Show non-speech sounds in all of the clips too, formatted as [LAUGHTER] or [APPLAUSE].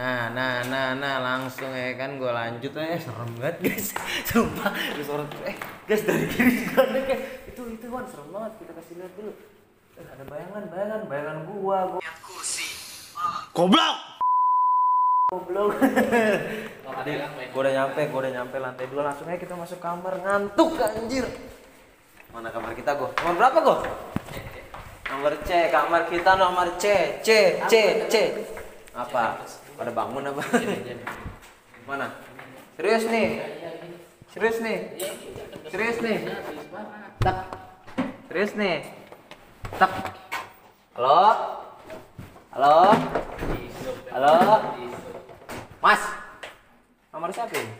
Nah, nah, nah, nah, langsung ya kan gue lanjut aja serem banget guys. [LAUGHS] Sumpah, terus orang eh guys dari kiri juga ada kayak itu itu Wan serem banget kita kasih lihat dulu. Eh, ada bayangan, bayangan, bayangan gua, gua. Goblok. Goblok. [LAUGHS] Gue udah nyampe, gue udah nyampe lantai dua langsung aja kita masuk kamar ngantuk anjir. Mana kamar kita gua? Kamar berapa gua? Nomor C, kamar kita nomor C, C, C, C. Apa? Pada bangun apa? Mana? Serius nih? Serius nih? Serius nih? Tak. Serius nih? Tak. Halo? Halo? Halo? Mas? Kamar siapa ini?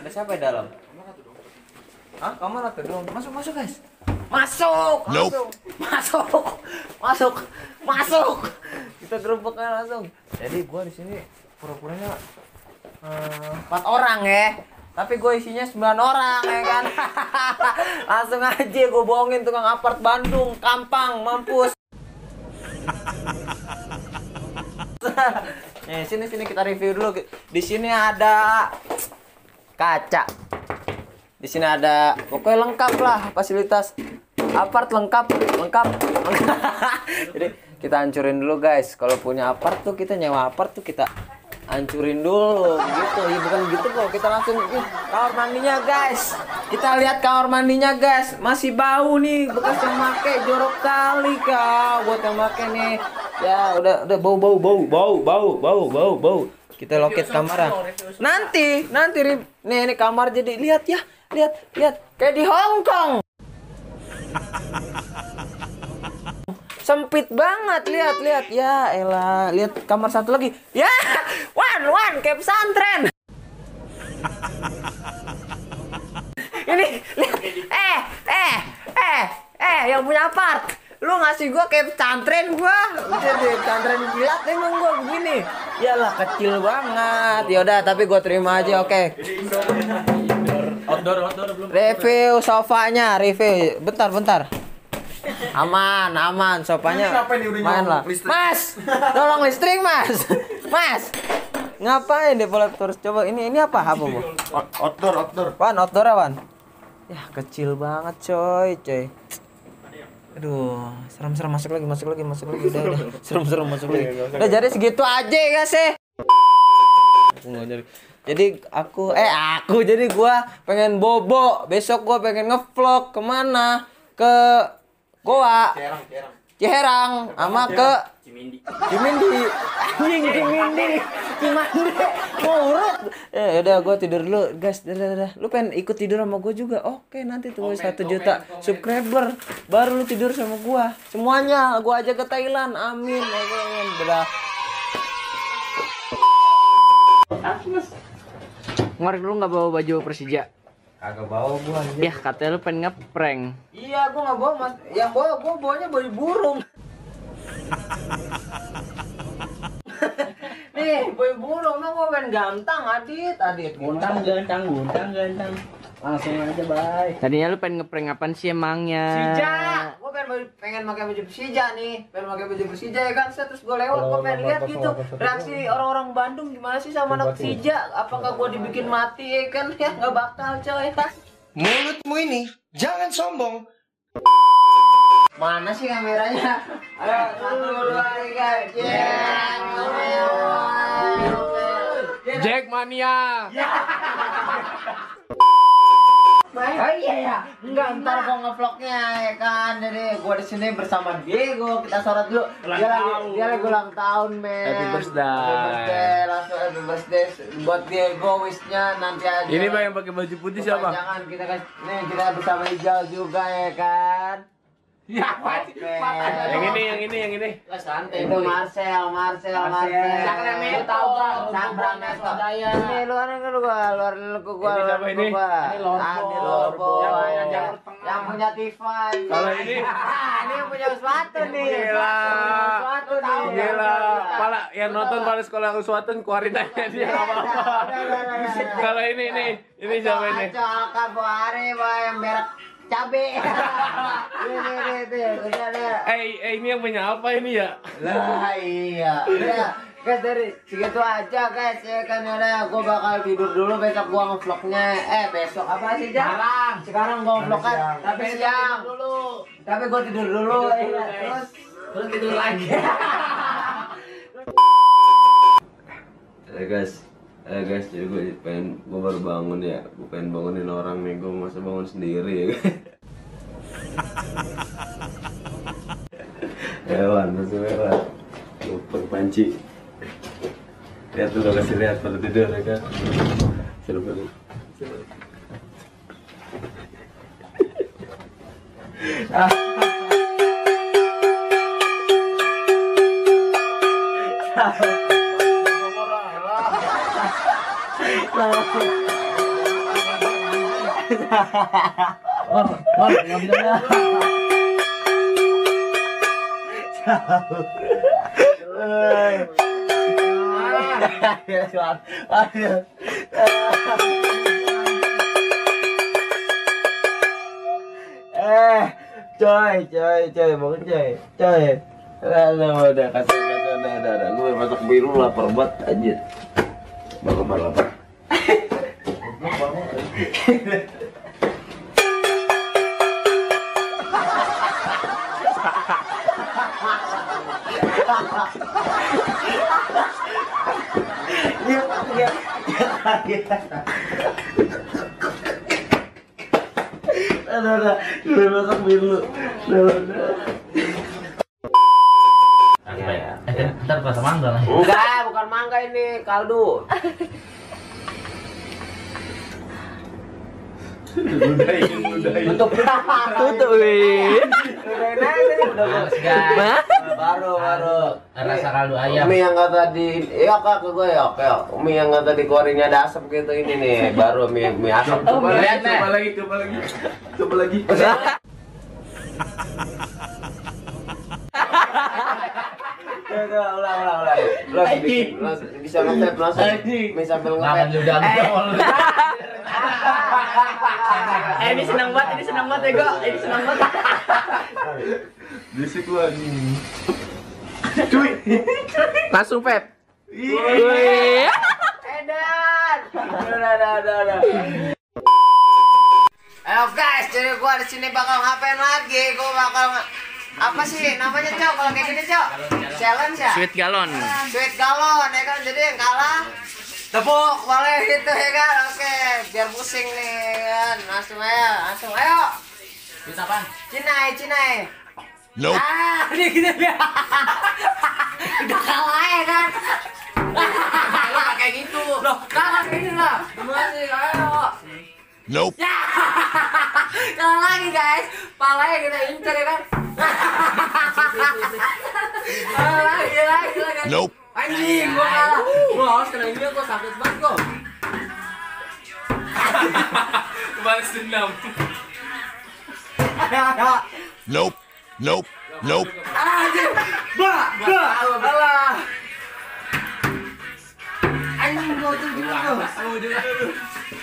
Ada siapa di dalam? Hah? Kamar atau dong? Masuk, masuk guys. Masuk, masuk, masuk, masuk, masuk. Kita gerobaknya langsung. Jadi gua di sini pura-puranya eh, empat orang ya. Tapi gue isinya 9 orang ya kan. [LAUGHS] langsung aja gue bohongin tukang apart Bandung, Kampang, mampus. Nih, [LAUGHS] sini sini kita review dulu. Di sini ada kaca. Di sini ada pokoknya lengkap lah fasilitas apart lengkap, lengkap. [LAUGHS] Jadi kita hancurin dulu guys. Kalau punya apart tuh kita nyewa apart tuh kita hancurin dulu gitu. Ya bukan gitu kok. Kita langsung ih, kamar mandinya guys. Kita lihat kamar mandinya guys. Masih bau nih bekas yang make jorok kali kau buat yang make nih. Ya udah udah bau bau bau bau bau bau bau bau. Kita loket kamar. Nanti nanti nih ini kamar jadi lihat ya. Lihat lihat kayak di Hong Kong. [LAUGHS] Sempit banget lihat lihat. Ya elah lihat kamar satu lagi. Ya wan wan kayak pesantren. [LAUGHS] Ini lihat eh eh eh eh yang punya apart lu ngasih gua kayak pesantren gua. Udah deh pesantren kilat emang gua begini. Yalah kecil banget. Yaudah tapi gua terima aja oke. Outdoor, outdoor belum. review sofanya review. Bentar bentar aman aman udah main lah. listrik? mas tolong listrik mas. Mas ngapain developer terus? Coba ini ini apa? Apa bu? Out- Outdoor, outdoor. Wan outdoor Wan? Ya kecil banget coy coy. Aduh serem-serem masuk lagi masuk lagi masuk lagi. Udah udah. [LAUGHS] Serem-serem masuk lagi. Udah jadi segitu aja ya sih jadi aku eh aku jadi gua pengen bobo. Besok gua pengen ngevlog ke mana? Ke Goa. Cerang, cerang. Ciherang sama ke Cimindi. Cimindi. Anjing Cimindi. Cimandi mau urut ya udah gua tidur dulu. Guys dadah dadah lu pengen ikut tidur sama gua juga? Oke nanti tunggu satu juta subscriber. Baru lu tidur sama gua. Semuanya gua aja ke Thailand. Amin. Amin. Dadah. Kemarin lu nggak bawa baju Persija? Kagak bawa gua anjir. Ya katanya lu pengen ngeprank. Iya, gua nggak bawa mas. Yang bawa gua bawanya baju burung. [LAUGHS] Nih, baju burung, nah gua pengen gantang, adit, adit. Guntang gantang, guntang gantang. Langsung aja, bye. Tadinya lu pengen ngeprank apaan sih emangnya? Persija. Pengen pakai baju Persija nih. Pengen pakai baju Persija ya kan. Set, terus gua lewat, gua pengen lihat gitu. Reaksi orang-orang Bandung gimana sih sama anak Persija? Apakah gua dibikin mati ya kan? [LAUGHS] Ya nggak bakal coy. Mulutmu ini jangan sombong. Mana sih kameranya? Ayo, satu, dua, tiga, Jack! Jack mania. Oh iya ya, enggak ntar gua ngevlognya ya kan. Jadi gua di sini bersama Diego. Kita sorot dulu. Ulang dia lagi dia lagi ulang tahun, men. Happy birthday. Happy birthday, langsung happy birthday buat Diego wishnya nanti aja. Ini bang yang pakai baju putih siapa? Jangan kita kasih nih kita bersama hijau juga ya kan. Ya, Oke. Yang ini, yang ini, yang ini. Itu Marcel, Marcel, Marcel. Sacramento. Tahu kan? Sacramento. Ini luar negeri gua, luar negeri gua. Ini luar siapa negeri ini? gua. Ini Lorbo. Ah, ini Lorbo. Yang punya Yang, jalur tengah. yang punya Tiffan. Kalau ini? Ah, ini yang punya sepatu nih. Gila. Sepatu nih. Gila, pala yang nonton pada sekolah Uswatun keluarin aja dia nggak apa-apa. Kalau ini nih, ini siapa ini? Aco Alka Boare, Boy, yang berak cabe. [LAUGHS] Eh, eh, ini yang punya apa ini ya? Lah iya. Iya. Guys dari segitu aja guys. Ya kan udah gue bakal tidur dulu. Besok gua ngevlognya. Eh besok apa sih jam sekarang. Sekarang gua ngevlog kan tapi siang. dulu. Tapi gua tidur dulu ya terus? Terus tidur lagi. [LAUGHS] Eh guys, eh guys, jadi gue pengen, gue baru bangun ya, gue pengen bangunin orang nih, gue masa bangun sendiri ya guys. Hewan, masih hewan. Lupa panci. Lihat dulu kasih lihat pada tidur ya kan. Seru banget. Eh coy coy coy bangun coy coy Aduh, udah kasih kasih udah udah udah gue masak biru lapar banget anjir lapar lapar Dia dia dia kaget. Ada ada, gue masak biru. Udah udah. Ntar pas mangga lah. Enggak, bukan mangga ini, kaldu. Tutup. [LAUGHS] Tutup, wih. Udah ini udah guys. Baru baru. Rasa kaldu ayam. Umi yang kata di, iya kak ke gue ya, kayak Umi yang kata di kuarinya ada asap gitu ini nih, baru mie mie asap. Coba lagi, coba lagi, coba lagi, coba [LAUGHS] lagi. [LAUGHS] Ulang, ulang, ulang. Lo bisa ngetep langsung. Mie sambil Ngapain ngetep. lu udah Eh [LAUGHS] ini senang banget, ini senang banget ya Go. Ini senang banget. Berisik lu anjing. Langsung Pep. Edan. Udah, udah, udah, udah. Ayo guys, jadi gua di sini bakal ngapain lagi? Gua bakal apa sih namanya cok kalau kayak gini cok? Challenge ya? Sweet galon. Sweet galon ya kan jadi yang kalah tepuk boleh gitu ya kan oke biar pusing nih kan langsung aja langsung ayo Duit apaan? cinai cinai Nope. ah [LAUGHS] ini gitu ya udah kalah ya kan Lu kayak gitu. loh kalah ini lah masih ayo Nope. ya [LAUGHS] kalah lagi guys palanya kita incer ya kan lagi lagi lagi Nope. anjing gua kalah gua harus kena ini gua sakit banget gua Balas dendam. Nope. Nope. Nope. Anjing, bah, bah, alah. Anjing gua tuh juga tuh.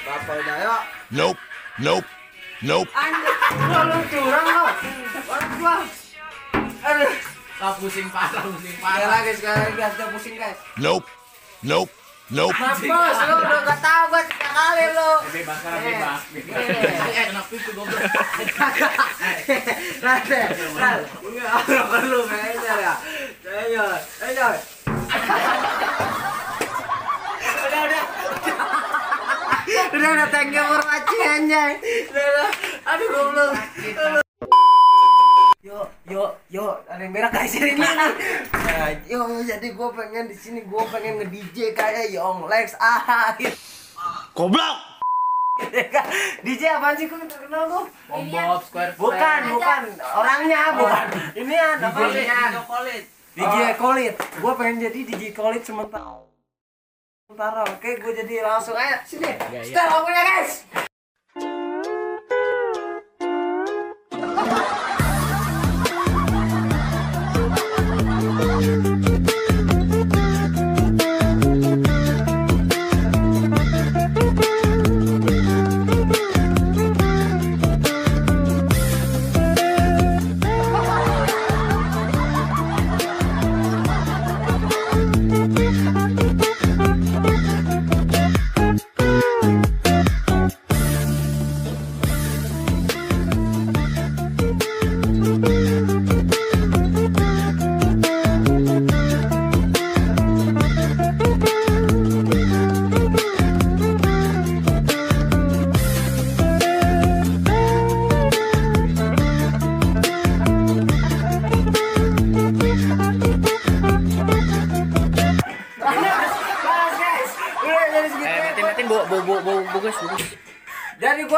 Bapak udah yuk. Nope. Nope. Nope. Lu curang lo. Orang gua. Aduh. Kau pusing parah, pusing parah. lagi, sekali lagi guys, udah pusing guys. Nope. Nope. Nope. Mampus, lu udah gak tau gua tiga kali lu. Bebas bebas. Eh. Eh, itu goblok? Nanti, nanti. Enggak, orang perlu kayaknya ya. Ayo, ayo. Udah, udah. Udah, udah, thank you for watching anjay. Udah. Aduh, goblok. Yo, yo, yo, ada yang berak guys ini. Nah, yo, yo, jadi gue pengen di sini gue pengen nge DJ kayak Young Lex ah. Goblok. DJ apaan sih gue terkenal gue? Om Bob, Square Bukan, bukan orangnya, bukan. Ini apa DJ sih? DJ Kolit. Gue pengen jadi DJ Kolit sementara. Sementara, oke, gue jadi langsung aja sini. Setel lagunya guys.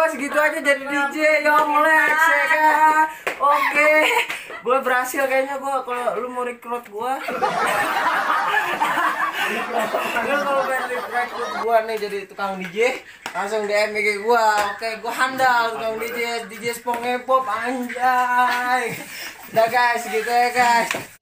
Segitu aja jadi DJ Young Lex ya kan. Oke. Gua berhasil kayaknya gua kalau lu mau rekrut gua. lu kalau pengen rekrut gua nih jadi tukang DJ, langsung DM IG gua. Oke, gua handal tukang DJ, DJ Spong Pop anjay. Udah guys, gitu ya guys.